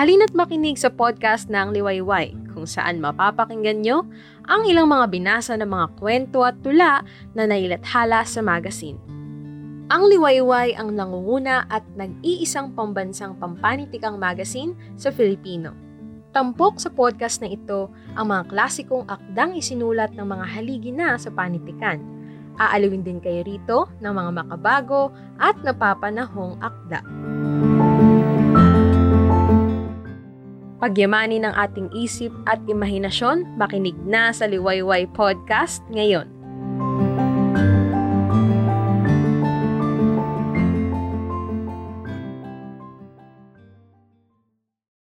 Halina't makinig sa podcast ng Liwayway kung saan mapapakinggan nyo ang ilang mga binasa ng mga kwento at tula na nailathala sa magazine. Ang Liwayway ang nangunguna at nag-iisang pambansang pampanitikang magazine sa Filipino. Tampok sa podcast na ito ang mga klasikong akdang isinulat ng mga haligi na sa panitikan. Aalawin din kayo rito ng mga makabago at napapanahong akda. Pagyamanin ng ating isip at imahinasyon, makinig na sa Liwayway Podcast ngayon.